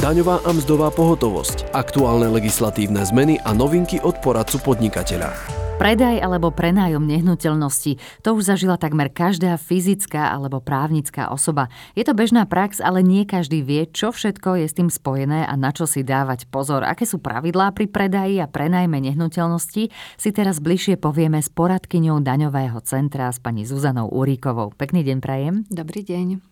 daňová a mzdová pohotovosť, aktuálne legislatívne zmeny a novinky od poradcu podnikateľa. Predaj alebo prenájom nehnuteľnosti, to už zažila takmer každá fyzická alebo právnická osoba. Je to bežná prax, ale nie každý vie, čo všetko je s tým spojené a na čo si dávať pozor. Aké sú pravidlá pri predaji a prenajme nehnuteľnosti, si teraz bližšie povieme s poradkyňou daňového centra s pani Zuzanou Uríkovou. Pekný deň prajem. Dobrý deň.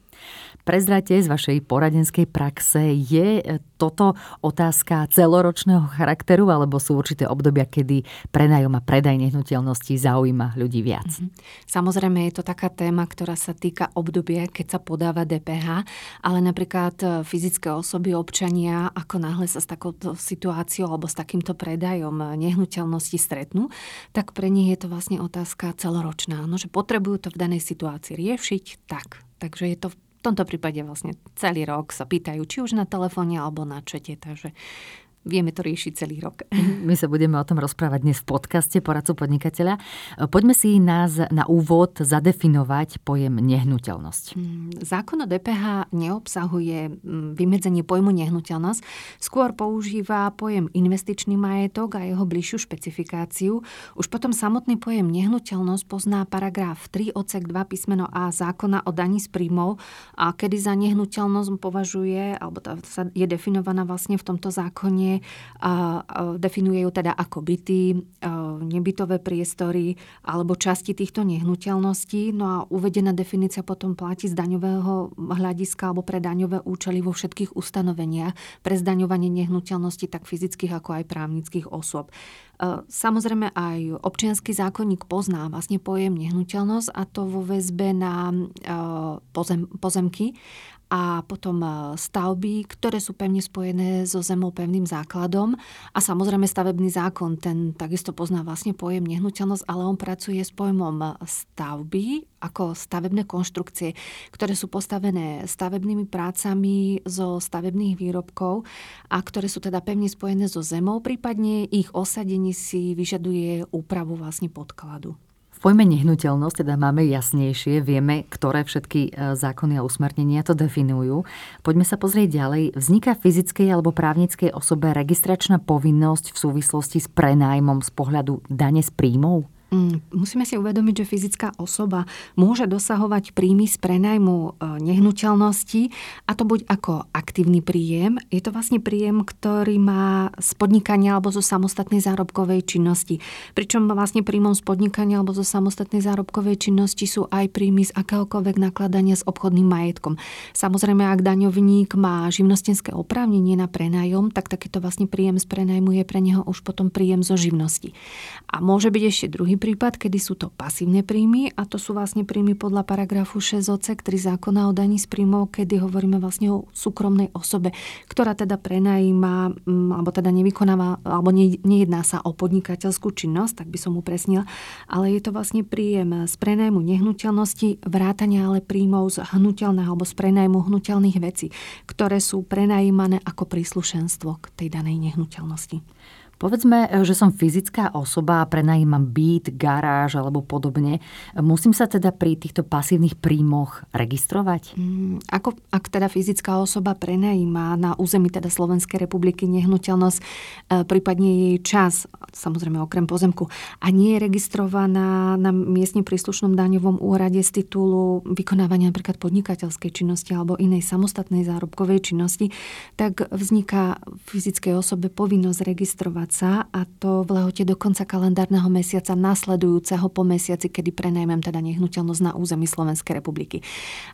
Prezrate z vašej poradenskej praxe, je toto otázka celoročného charakteru alebo sú určité obdobia, kedy prenajom a predaj nehnuteľností zaujíma ľudí viac? Mm-hmm. Samozrejme je to taká téma, ktorá sa týka obdobia, keď sa podáva DPH, ale napríklad e, fyzické osoby, občania, ako náhle sa s takouto situáciou alebo s takýmto predajom nehnuteľnosti stretnú, tak pre nich je to vlastne otázka celoročná. No, že potrebujú to v danej situácii riešiť, tak. Takže je to v tomto prípade vlastne celý rok sa pýtajú, či už na telefóne alebo na čete, takže vieme to riešiť celý rok. My sa budeme o tom rozprávať dnes v podcaste Poradcu podnikateľa. Poďme si nás na úvod zadefinovať pojem nehnuteľnosť. Zákon o DPH neobsahuje hmm, vymedzenie pojmu nehnuteľnosť, skôr používa pojem investičný majetok a jeho bližšiu špecifikáciu. Už potom samotný pojem nehnuteľnosť pozná paragraf 3 odsek 2 písmeno A zákona o daní z príjmov, a kedy za nehnuteľnosť považuje, alebo je definovaná vlastne v tomto zákone a definuje ju teda ako byty, nebytové priestory alebo časti týchto nehnuteľností. No a uvedená definícia potom platí z daňového hľadiska alebo pre daňové účely vo všetkých ustanoveniach pre zdaňovanie nehnuteľností tak fyzických ako aj právnických osôb. Samozrejme aj občianský zákonník pozná vlastne pojem nehnuteľnosť a to vo väzbe na pozem, pozemky a potom e, stavby, ktoré sú pevne spojené so zemou pevným základom. A samozrejme stavebný zákon, ten takisto pozná vlastne pojem nehnuteľnosť, ale on pracuje s pojmom stavby ako stavebné konštrukcie, ktoré sú postavené stavebnými prácami zo stavebných výrobkov a ktoré sú teda pevne spojené so zemou, prípadne ich osadenie si vyžaduje úpravu vlastne podkladu. V pojme nehnuteľnosť teda máme jasnejšie, vieme, ktoré všetky e, zákony a usmernenia to definujú. Poďme sa pozrieť ďalej. Vzniká fyzickej alebo právnickej osobe registračná povinnosť v súvislosti s prenájmom z pohľadu dane z príjmov? Mm, musíme si uvedomiť, že fyzická osoba môže dosahovať príjmy z prenajmu e, nehnuteľnosti a to buď ako aktívny príjem. Je to vlastne príjem, ktorý má z podnikania alebo zo samostatnej zárobkovej činnosti. Pričom vlastne príjmom z podnikania alebo zo samostatnej zárobkovej činnosti sú aj príjmy z akéhokoľvek nakladania s obchodným majetkom. Samozrejme, ak daňovník má živnostenské oprávnenie na prenájom, tak takýto vlastne príjem z prenajmu je pre neho už potom príjem zo živnosti. A môže byť ešte druhý prípad, kedy sú to pasívne príjmy a to sú vlastne príjmy podľa paragrafu 6 odsek 3 zákona o daní z príjmov, kedy hovoríme vlastne o súkromnej osobe, ktorá teda prenajíma, mm, alebo teda nevykonáva, alebo nejedná sa o podnikateľskú činnosť, tak by som upresnila, ale je to vlastne príjem z prenajmu nehnuteľnosti, vrátania ale príjmov z hnutelného alebo z prenajmu hnutelných vecí, ktoré sú prenajímané ako príslušenstvo k tej danej nehnuteľnosti. Povedzme, že som fyzická osoba a prenajímam byt, garáž alebo podobne. Musím sa teda pri týchto pasívnych príjmoch registrovať? Mm, ako, ak teda fyzická osoba prenajíma na území teda Slovenskej republiky nehnuteľnosť, e, prípadne jej čas, samozrejme okrem pozemku, a nie je registrovaná na miestne príslušnom daňovom úrade z titulu vykonávania napríklad podnikateľskej činnosti alebo inej samostatnej zárobkovej činnosti, tak vzniká fyzickej osobe povinnosť registrovať sa a to v lehote do konca kalendárneho mesiaca nasledujúceho po mesiaci, kedy prenajmem teda nehnuteľnosť na území Slovenskej republiky.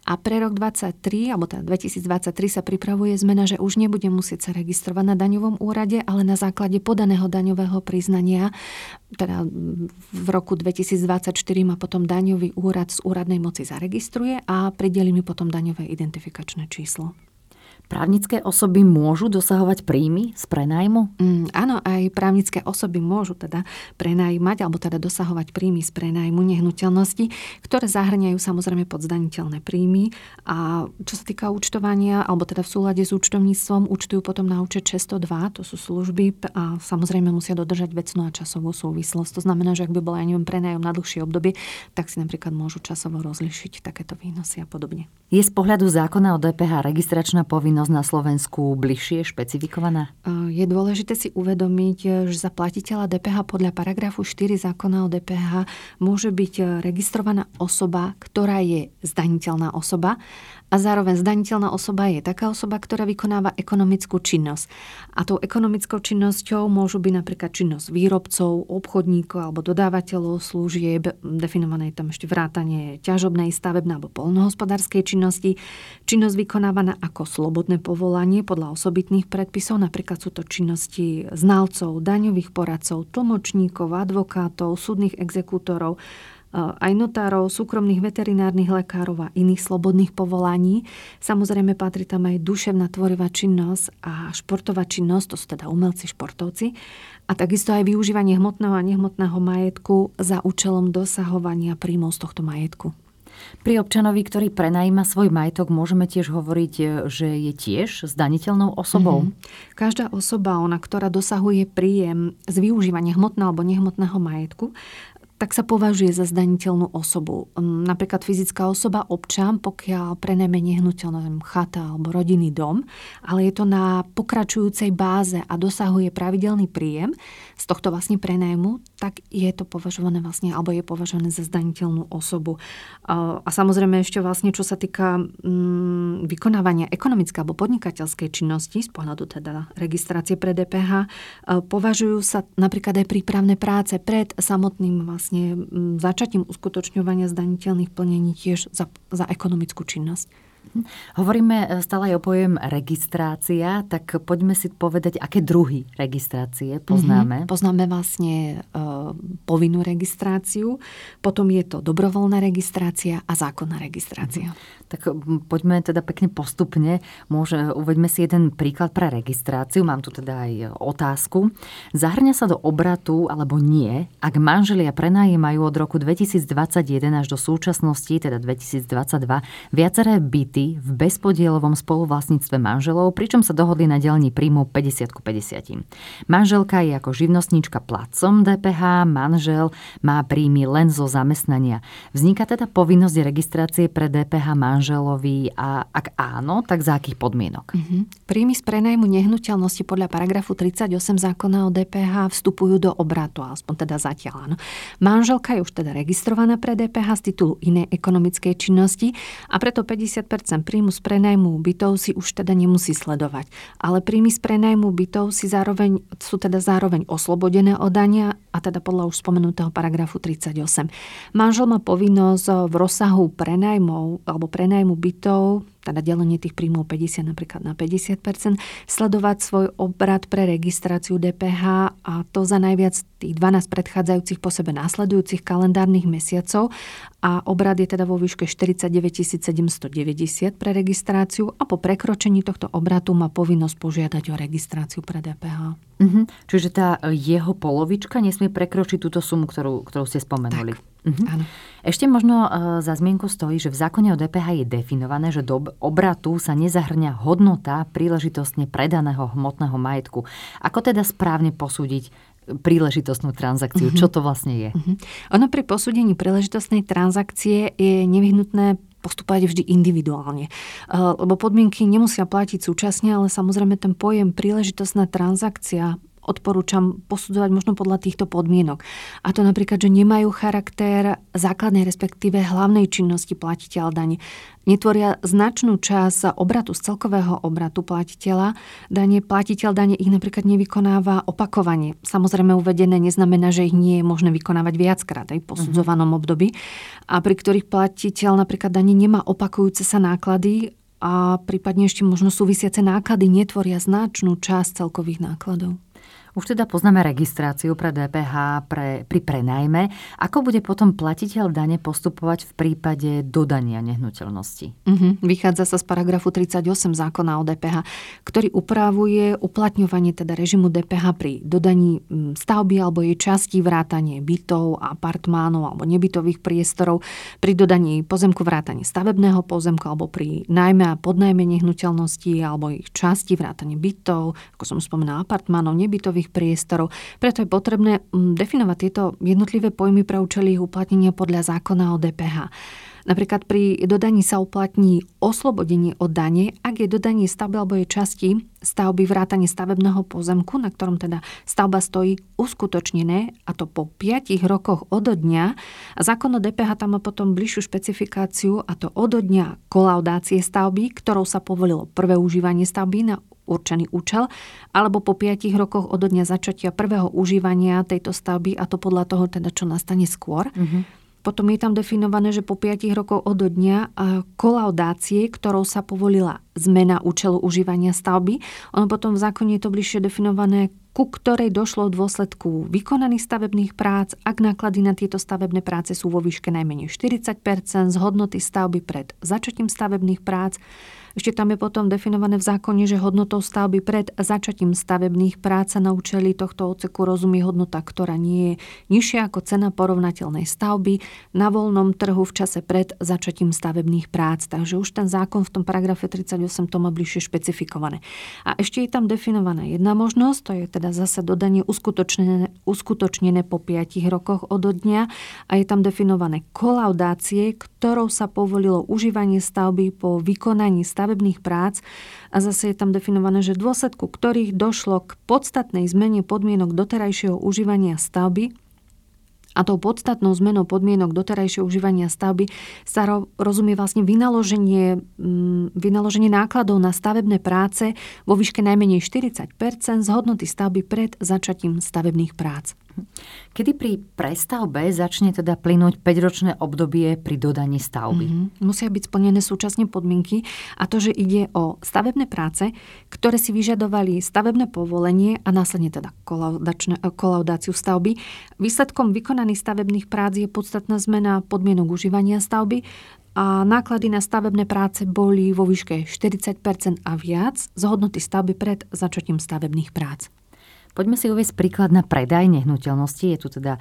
A pre rok 2023, alebo teda 2023 sa pripravuje zmena, že už nebude musieť sa registrovať na daňovom úrade, ale na základe podaného daňového priznania, teda v roku 2024 ma potom daňový úrad z úradnej moci zaregistruje a prideli mi potom daňové identifikačné číslo. Právnické osoby môžu dosahovať príjmy z prenajmu? Mm, áno, aj právnické osoby môžu teda prenajímať alebo teda dosahovať príjmy z prenajmu nehnuteľnosti, ktoré zahrňajú samozrejme podzdaniteľné príjmy. A čo sa týka účtovania, alebo teda v súlade s účtovníctvom, účtujú potom na účet 602, to sú služby a samozrejme musia dodržať vecnú a časovú súvislosť. To znamená, že ak by bola, ja neviem, prenajom na dlhšie obdobie, tak si napríklad môžu časovo rozlišiť takéto výnosy a podobne. Je z pohľadu zákona o DPH registračná povinnosť povinnosť na Slovensku bližšie špecifikovaná? Je dôležité si uvedomiť, že za platiteľa DPH podľa paragrafu 4 zákona o DPH môže byť registrovaná osoba, ktorá je zdaniteľná osoba a zároveň zdaniteľná osoba je taká osoba, ktorá vykonáva ekonomickú činnosť. A tou ekonomickou činnosťou môžu byť napríklad činnosť výrobcov, obchodníkov alebo dodávateľov služieb, definované tam ešte vrátanie ťažobnej, stavebnej alebo polnohospodárskej činnosti, činnosť vykonávaná ako slobodné povolanie podľa osobitných predpisov, napríklad sú to činnosti znalcov, daňových poradcov, tlmočníkov, advokátov, súdnych exekútorov, aj notárov, súkromných veterinárnych lekárov a iných slobodných povolaní. Samozrejme patrí tam aj duševná tvorivá činnosť a športová činnosť, to sú teda umelci, športovci. A takisto aj využívanie hmotného a nehmotného majetku za účelom dosahovania príjmov z tohto majetku. Pri občanovi, ktorý prenajíma svoj majetok, môžeme tiež hovoriť, že je tiež zdaniteľnou osobou? Mm-hmm. Každá osoba, ona, ktorá dosahuje príjem z využívania hmotného alebo nehmotného majetku, tak sa považuje za zdaniteľnú osobu. Mm, napríklad fyzická osoba, občan, pokiaľ prenajme nehnuteľná chata alebo rodinný dom, ale je to na pokračujúcej báze a dosahuje pravidelný príjem z tohto vlastne prenajmu, tak je to považované vlastne, alebo je považované za zdaniteľnú osobu. A samozrejme ešte vlastne, čo sa týka mm, vykonávania ekonomickej alebo podnikateľskej činnosti z pohľadu teda registrácie pre DPH, považujú sa napríklad aj prípravné práce pred samotným vlastne vlastne začatím uskutočňovania zdaniteľných plnení tiež za, za ekonomickú činnosť. Hovoríme e, stále aj o pojem registrácia, tak poďme si povedať, aké druhy registrácie poznáme. Mm-hmm. Poznáme vlastne e, povinnú registráciu, potom je to dobrovoľná registrácia a zákonná registrácia. Mm-hmm. Tak poďme teda pekne postupne. Môže, uveďme si jeden príklad pre registráciu. Mám tu teda aj otázku. Zahrňa sa do obratu alebo nie, ak manželia prenajímajú od roku 2021 až do súčasnosti, teda 2022, viaceré byty v bezpodielovom spoluvlastníctve manželov, pričom sa dohodli na delení príjmu 50 ku 50. Manželka je ako živnostníčka placom DPH, manžel má príjmy len zo zamestnania. Vzniká teda povinnosť registrácie pre DPH manželovi a ak áno, tak za akých podmienok? Mm-hmm. Príjmy z prenajmu nehnuteľnosti podľa paragrafu 38 zákona o DPH vstupujú do obratu, aspoň teda zatiaľ áno. Manželka je už teda registrovaná pre DPH z titulu inej ekonomickej činnosti a preto 50% príjmu z prenajmu bytov si už teda nemusí sledovať. Ale príjmy z prenajmu bytov si zároveň, sú teda zároveň oslobodené od dania a teda podľa už spomenutého paragrafu 38. Manžel má povinnosť v rozsahu prenajmov alebo prenajmu bytov teda delenie tých príjmov 50 napríklad na 50% sledovať svoj obrad pre registráciu DPH a to za najviac tých 12 predchádzajúcich po sebe následujúcich kalendárnych mesiacov a obrad je teda vo výške 49 790 pre registráciu a po prekročení tohto obratu má povinnosť požiadať o registráciu pre DPH. Mm-hmm. Čiže tá jeho polovička nesmie prekročiť túto sumu, ktorú, ktorú ste spomenuli. Tak. Mm-hmm. Áno. Ešte možno uh, za zmienku stojí, že v zákone o DPH je definované, že do obratu sa nezahrňa hodnota príležitostne predaného hmotného majetku. Ako teda správne posúdiť príležitostnú transakciu? Mm-hmm. Čo to vlastne je? Mm-hmm. Ono pri posúdení príležitostnej transakcie je nevyhnutné postupovať vždy individuálne. Lebo podmienky nemusia platiť súčasne, ale samozrejme ten pojem príležitostná transakcia odporúčam posudzovať možno podľa týchto podmienok. A to napríklad, že nemajú charakter základnej, respektíve hlavnej činnosti platiteľa dane. Netvoria značnú časť obratu z celkového obratu platiteľa. Dane, platiteľ dane ich napríklad nevykonáva opakovanie. Samozrejme uvedené neznamená, že ich nie je možné vykonávať viackrát aj v posudzovanom uh-huh. období. A pri ktorých platiteľ napríklad dane nemá opakujúce sa náklady a prípadne ešte možno súvisiace náklady netvoria značnú časť celkových nákladov. Už teda poznáme registráciu pre DPH pre, pri prenajme. Ako bude potom platiteľ dane postupovať v prípade dodania nehnuteľnosti? Uh-huh. Vychádza sa z paragrafu 38 zákona o DPH, ktorý upravuje uplatňovanie teda režimu DPH pri dodaní mm, stavby alebo jej časti, vrátanie bytov, apartmánov alebo nebytových priestorov, pri dodaní pozemku vrátanie stavebného pozemku alebo pri najmä a podnajme nehnuteľnosti alebo ich časti, vrátanie bytov, ako som spomenula, apartmánov, nebytových jednotlivých priestorov. Preto je potrebné mm, definovať tieto jednotlivé pojmy pre účely uplatnenia podľa zákona o DPH. Napríklad pri dodaní sa uplatní oslobodenie od dane, ak je dodanie stavby alebo jej časti stavby vrátanie stavebného pozemku, na ktorom teda stavba stojí uskutočnené, a to po 5 rokoch od dňa. Zákon o DPH tam má potom bližšiu špecifikáciu, a to od dňa kolaudácie stavby, ktorou sa povolilo prvé užívanie stavby na určený účel, alebo po 5 rokoch od dňa začatia prvého užívania tejto stavby, a to podľa toho teda, čo nastane skôr. Mm-hmm. Potom je tam definované, že po 5 rokoch od dňa kolaudácie, ktorou sa povolila zmena účelu užívania stavby, ono potom v zákone je to bližšie definované, ku ktorej došlo v dôsledku vykonaných stavebných prác, ak náklady na tieto stavebné práce sú vo výške najmenej 40 z hodnoty stavby pred začatím stavebných prác ešte tam je potom definované v zákone, že hodnotou stavby pred začatím stavebných prác sa na účely tohto odseku rozumie hodnota, ktorá nie je nižšia ako cena porovnateľnej stavby na voľnom trhu v čase pred začatím stavebných prác. Takže už ten zákon v tom paragrafe 38 to má bližšie špecifikované. A ešte je tam definovaná jedna možnosť, to je teda zase dodanie uskutočnené, uskutočnené po 5 rokoch od dňa a je tam definované kolaudácie, ktorou sa povolilo užívanie stavby po vykonaní stavebných prác a zase je tam definované, že v dôsledku ktorých došlo k podstatnej zmene podmienok doterajšieho užívania stavby a tou podstatnou zmenou podmienok doterajšieho užívania stavby sa ro- rozumie vlastne vynaloženie, mm, vynaloženie nákladov na stavebné práce vo výške najmenej 40% z hodnoty stavby pred začatím stavebných prác. Kedy pri prestavbe začne teda plynúť 5-ročné obdobie pri dodaní stavby? Mm-hmm. Musia byť splnené súčasne podmienky a to, že ide o stavebné práce, ktoré si vyžadovali stavebné povolenie a následne teda kolaudáciu stavby. Výsledkom vykonaných stavebných prác je podstatná zmena podmienok užívania stavby a náklady na stavebné práce boli vo výške 40% a viac z hodnoty stavby pred začatím stavebných prác. Poďme si uvieť príklad na predaj nehnuteľnosti. Je tu teda e,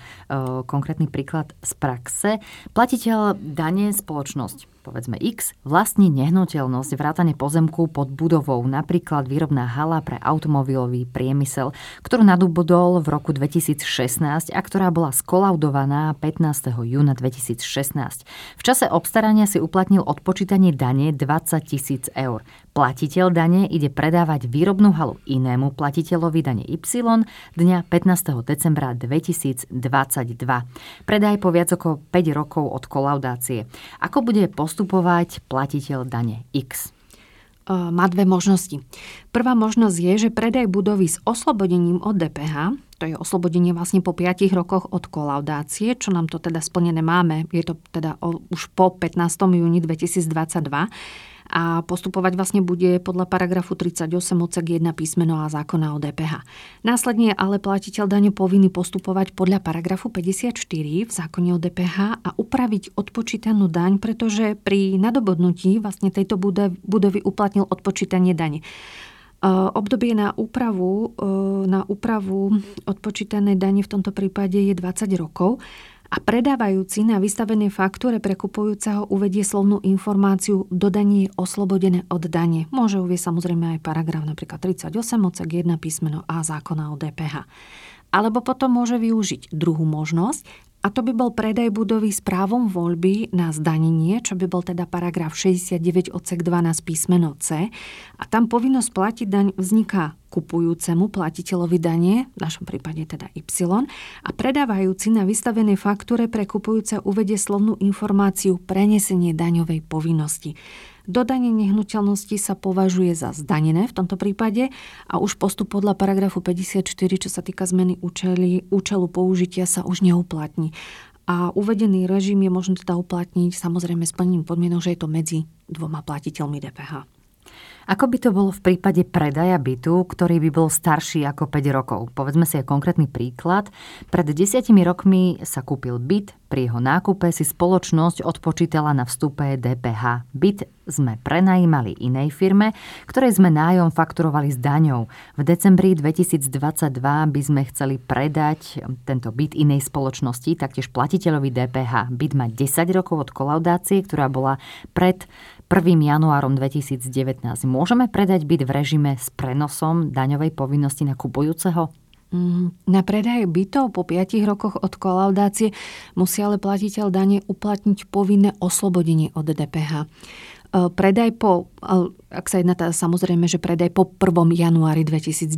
konkrétny príklad z praxe. Platiteľ dane spoločnosť povedzme X, vlastní nehnuteľnosť vrátane pozemku pod budovou, napríklad výrobná hala pre automobilový priemysel, ktorú nadobudol v roku 2016 a ktorá bola skolaudovaná 15. júna 2016. V čase obstarania si uplatnil odpočítanie dane 20 tisíc eur. Platiteľ dane ide predávať výrobnú halu inému platiteľovi dane Y dňa 15. decembra 2022. Predaj po viac ako 5 rokov od kolaudácie. Ako bude postupovať platiteľ dane X? Má dve možnosti. Prvá možnosť je, že predaj budovy s oslobodením od DPH, to je oslobodenie vlastne po 5 rokoch od kolaudácie, čo nám to teda splnené máme, je to teda už po 15. júni 2022, a postupovať vlastne bude podľa paragrafu 38 odsek 1 písmeno a zákona o DPH. Následne ale platiteľ dane povinný postupovať podľa paragrafu 54 v zákone o DPH a upraviť odpočítanú daň, pretože pri nadobudnutí vlastne tejto budovy uplatnil odpočítanie dane. Obdobie na úpravu, na úpravu odpočítanej dane v tomto prípade je 20 rokov a predávajúci na vystavenej faktúre pre kupujúceho uvedie slovnú informáciu dodanie je oslobodené od dane. Môže uvieť samozrejme aj paragraf napríklad 38 odsek 1 písmeno A zákona o DPH. Alebo potom môže využiť druhú možnosť a to by bol predaj budovy s právom voľby na zdanenie, čo by bol teda paragraf 69 odsek 12 písmeno C. A tam povinnosť platiť daň vzniká kupujúcemu platiteľovi dane, v našom prípade teda Y, a predávajúci na vystavenej faktúre pre kupujúce uvedie slovnú informáciu prenesenie daňovej povinnosti. Dodanie nehnuteľnosti sa považuje za zdanené v tomto prípade a už postup podľa paragrafu 54, čo sa týka zmeny účely, účelu použitia, sa už neuplatní. A uvedený režim je možné teda uplatniť samozrejme splnením podmienok, že je to medzi dvoma platiteľmi DPH. Ako by to bolo v prípade predaja bytu, ktorý by bol starší ako 5 rokov? Povedzme si aj konkrétny príklad. Pred desiatimi rokmi sa kúpil byt, pri jeho nákupe si spoločnosť odpočítala na vstupe DPH. Byt sme prenajímali inej firme, ktorej sme nájom fakturovali s daňou. V decembri 2022 by sme chceli predať tento byt inej spoločnosti, taktiež platiteľovi DPH. Byt má 10 rokov od kolaudácie, ktorá bola pred 1. januárom 2019 môžeme predať byt v režime s prenosom daňovej povinnosti na kupujúceho? Mm, na predaj bytov po 5 rokoch od kolaudácie musí ale platiteľ dane uplatniť povinné oslobodenie od DPH. E, predaj po, ak sa jedná samozrejme, že predaj po 1. januári 2019.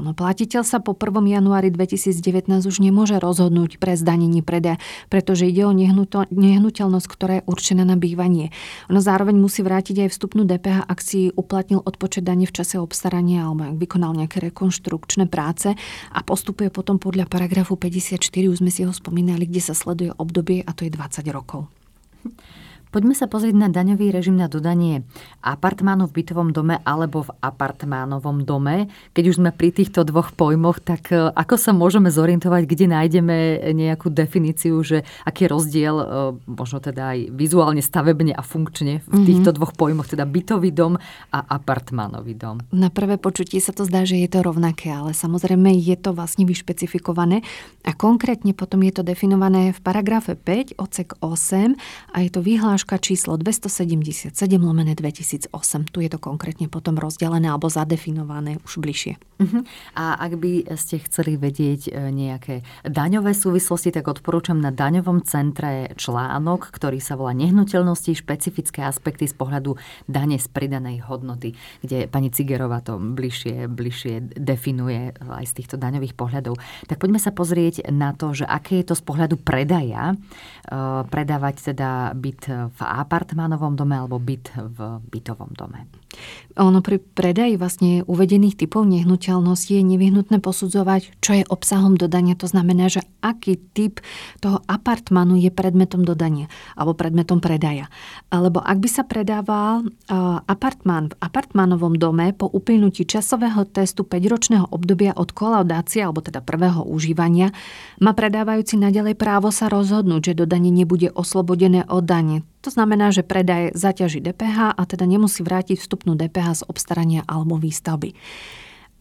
No, platiteľ sa po 1. januári 2019 už nemôže rozhodnúť pre zdanenie predaja, pretože ide o nehnuteľnosť, ktorá je určená na bývanie. Ono zároveň musí vrátiť aj vstupnú DPH, ak si uplatnil odpočet dane v čase obstarania alebo ak vykonal nejaké rekonštrukčné práce a postupuje potom podľa paragrafu 54, už sme si ho spomínali, kde sa sleduje obdobie a to je 20 rokov. Poďme sa pozrieť na daňový režim na dodanie apartmánu v bytovom dome alebo v apartmánovom dome. Keď už sme pri týchto dvoch pojmoch, tak e, ako sa môžeme zorientovať, kde nájdeme nejakú definíciu, že aký je rozdiel, e, možno teda aj vizuálne, stavebne a funkčne v mhm. týchto dvoch pojmoch, teda bytový dom a apartmánový dom? Na prvé počutie sa to zdá, že je to rovnaké, ale samozrejme je to vlastne vyšpecifikované a konkrétne potom je to definované v paragrafe 5, odsek 8 a je to vyhlášené vyhláška číslo 277 lomené 2008. Tu je to konkrétne potom rozdelené alebo zadefinované už bližšie. Uh-huh. A ak by ste chceli vedieť e, nejaké daňové súvislosti, tak odporúčam na daňovom centre článok, ktorý sa volá Nehnuteľnosti, špecifické aspekty z pohľadu dane z pridanej hodnoty, kde pani Cigerová to bližšie, bližšie definuje aj z týchto daňových pohľadov. Tak poďme sa pozrieť na to, že aké je to z pohľadu predaja, e, predávať teda byt apartmánovom dome alebo byt v bytovom dome. Ono pri predaji vlastne uvedených typov nehnuteľností je nevyhnutné posudzovať, čo je obsahom dodania. To znamená, že aký typ toho apartmánu je predmetom dodania alebo predmetom predaja. Alebo ak by sa predával apartmán v apartmánovom dome po uplynutí časového testu 5-ročného obdobia od kolaudácie alebo teda prvého užívania, má predávajúci nadalej právo sa rozhodnúť, že dodanie nebude oslobodené od dane. To znamená, že predaj zaťaží DPH a teda nemusí vrátiť vstupnú DPH z obstarania alebo výstavby.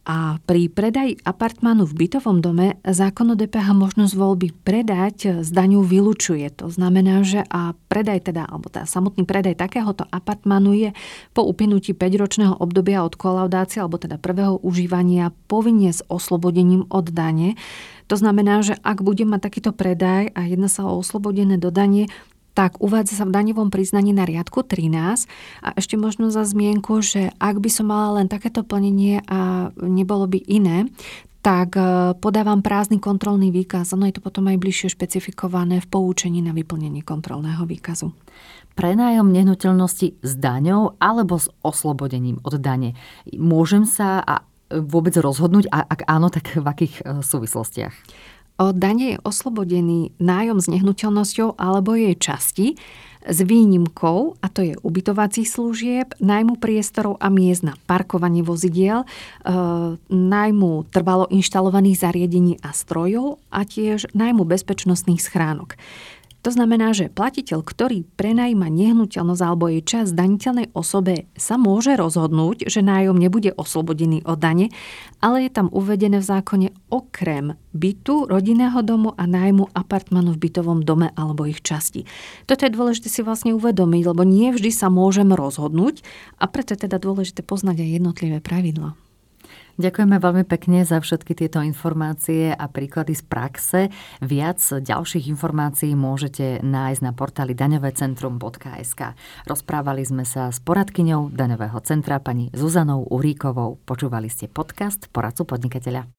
A pri predaji apartmánu v bytovom dome zákon o DPH možnosť voľby predať z daňou vylučuje. To znamená, že a predaj teda, alebo teda samotný predaj takéhoto apartmánu je po uplynutí 5-ročného obdobia od kolaudácie, alebo teda prvého užívania povinne s oslobodením od dane. To znamená, že ak bude mať takýto predaj a jedná sa o oslobodené dodanie, tak uvádza sa v daňovom priznaní na riadku 13 a ešte možno za zmienku, že ak by som mala len takéto plnenie a nebolo by iné, tak e, podávam prázdny kontrolný výkaz. Ono je to potom aj bližšie špecifikované v poučení na vyplnenie kontrolného výkazu. Prenájom nehnuteľnosti s daňou alebo s oslobodením od dane. Môžem sa a vôbec rozhodnúť a ak áno, tak v akých e, súvislostiach? Od dane je oslobodený nájom s nehnuteľnosťou alebo jej časti s výnimkou, a to je ubytovacích služieb, najmu priestorov a miest na parkovanie vozidiel, e, najmu trvalo inštalovaných zariadení a strojov a tiež najmu bezpečnostných schránok. To znamená, že platiteľ, ktorý prenajíma nehnuteľnosť alebo jej čas zdaniteľnej osobe, sa môže rozhodnúť, že nájom nebude oslobodený od dane, ale je tam uvedené v zákone okrem bytu, rodinného domu a nájmu apartmanu v bytovom dome alebo ich časti. Toto je dôležité si vlastne uvedomiť, lebo nie vždy sa môžem rozhodnúť a preto je teda dôležité poznať aj jednotlivé pravidla. Ďakujeme veľmi pekne za všetky tieto informácie a príklady z praxe. Viac ďalších informácií môžete nájsť na portáli daňovecentrum.sk. Rozprávali sme sa s poradkyňou Daňového centra pani Zuzanou Uríkovou. Počúvali ste podcast Poradcu podnikateľa.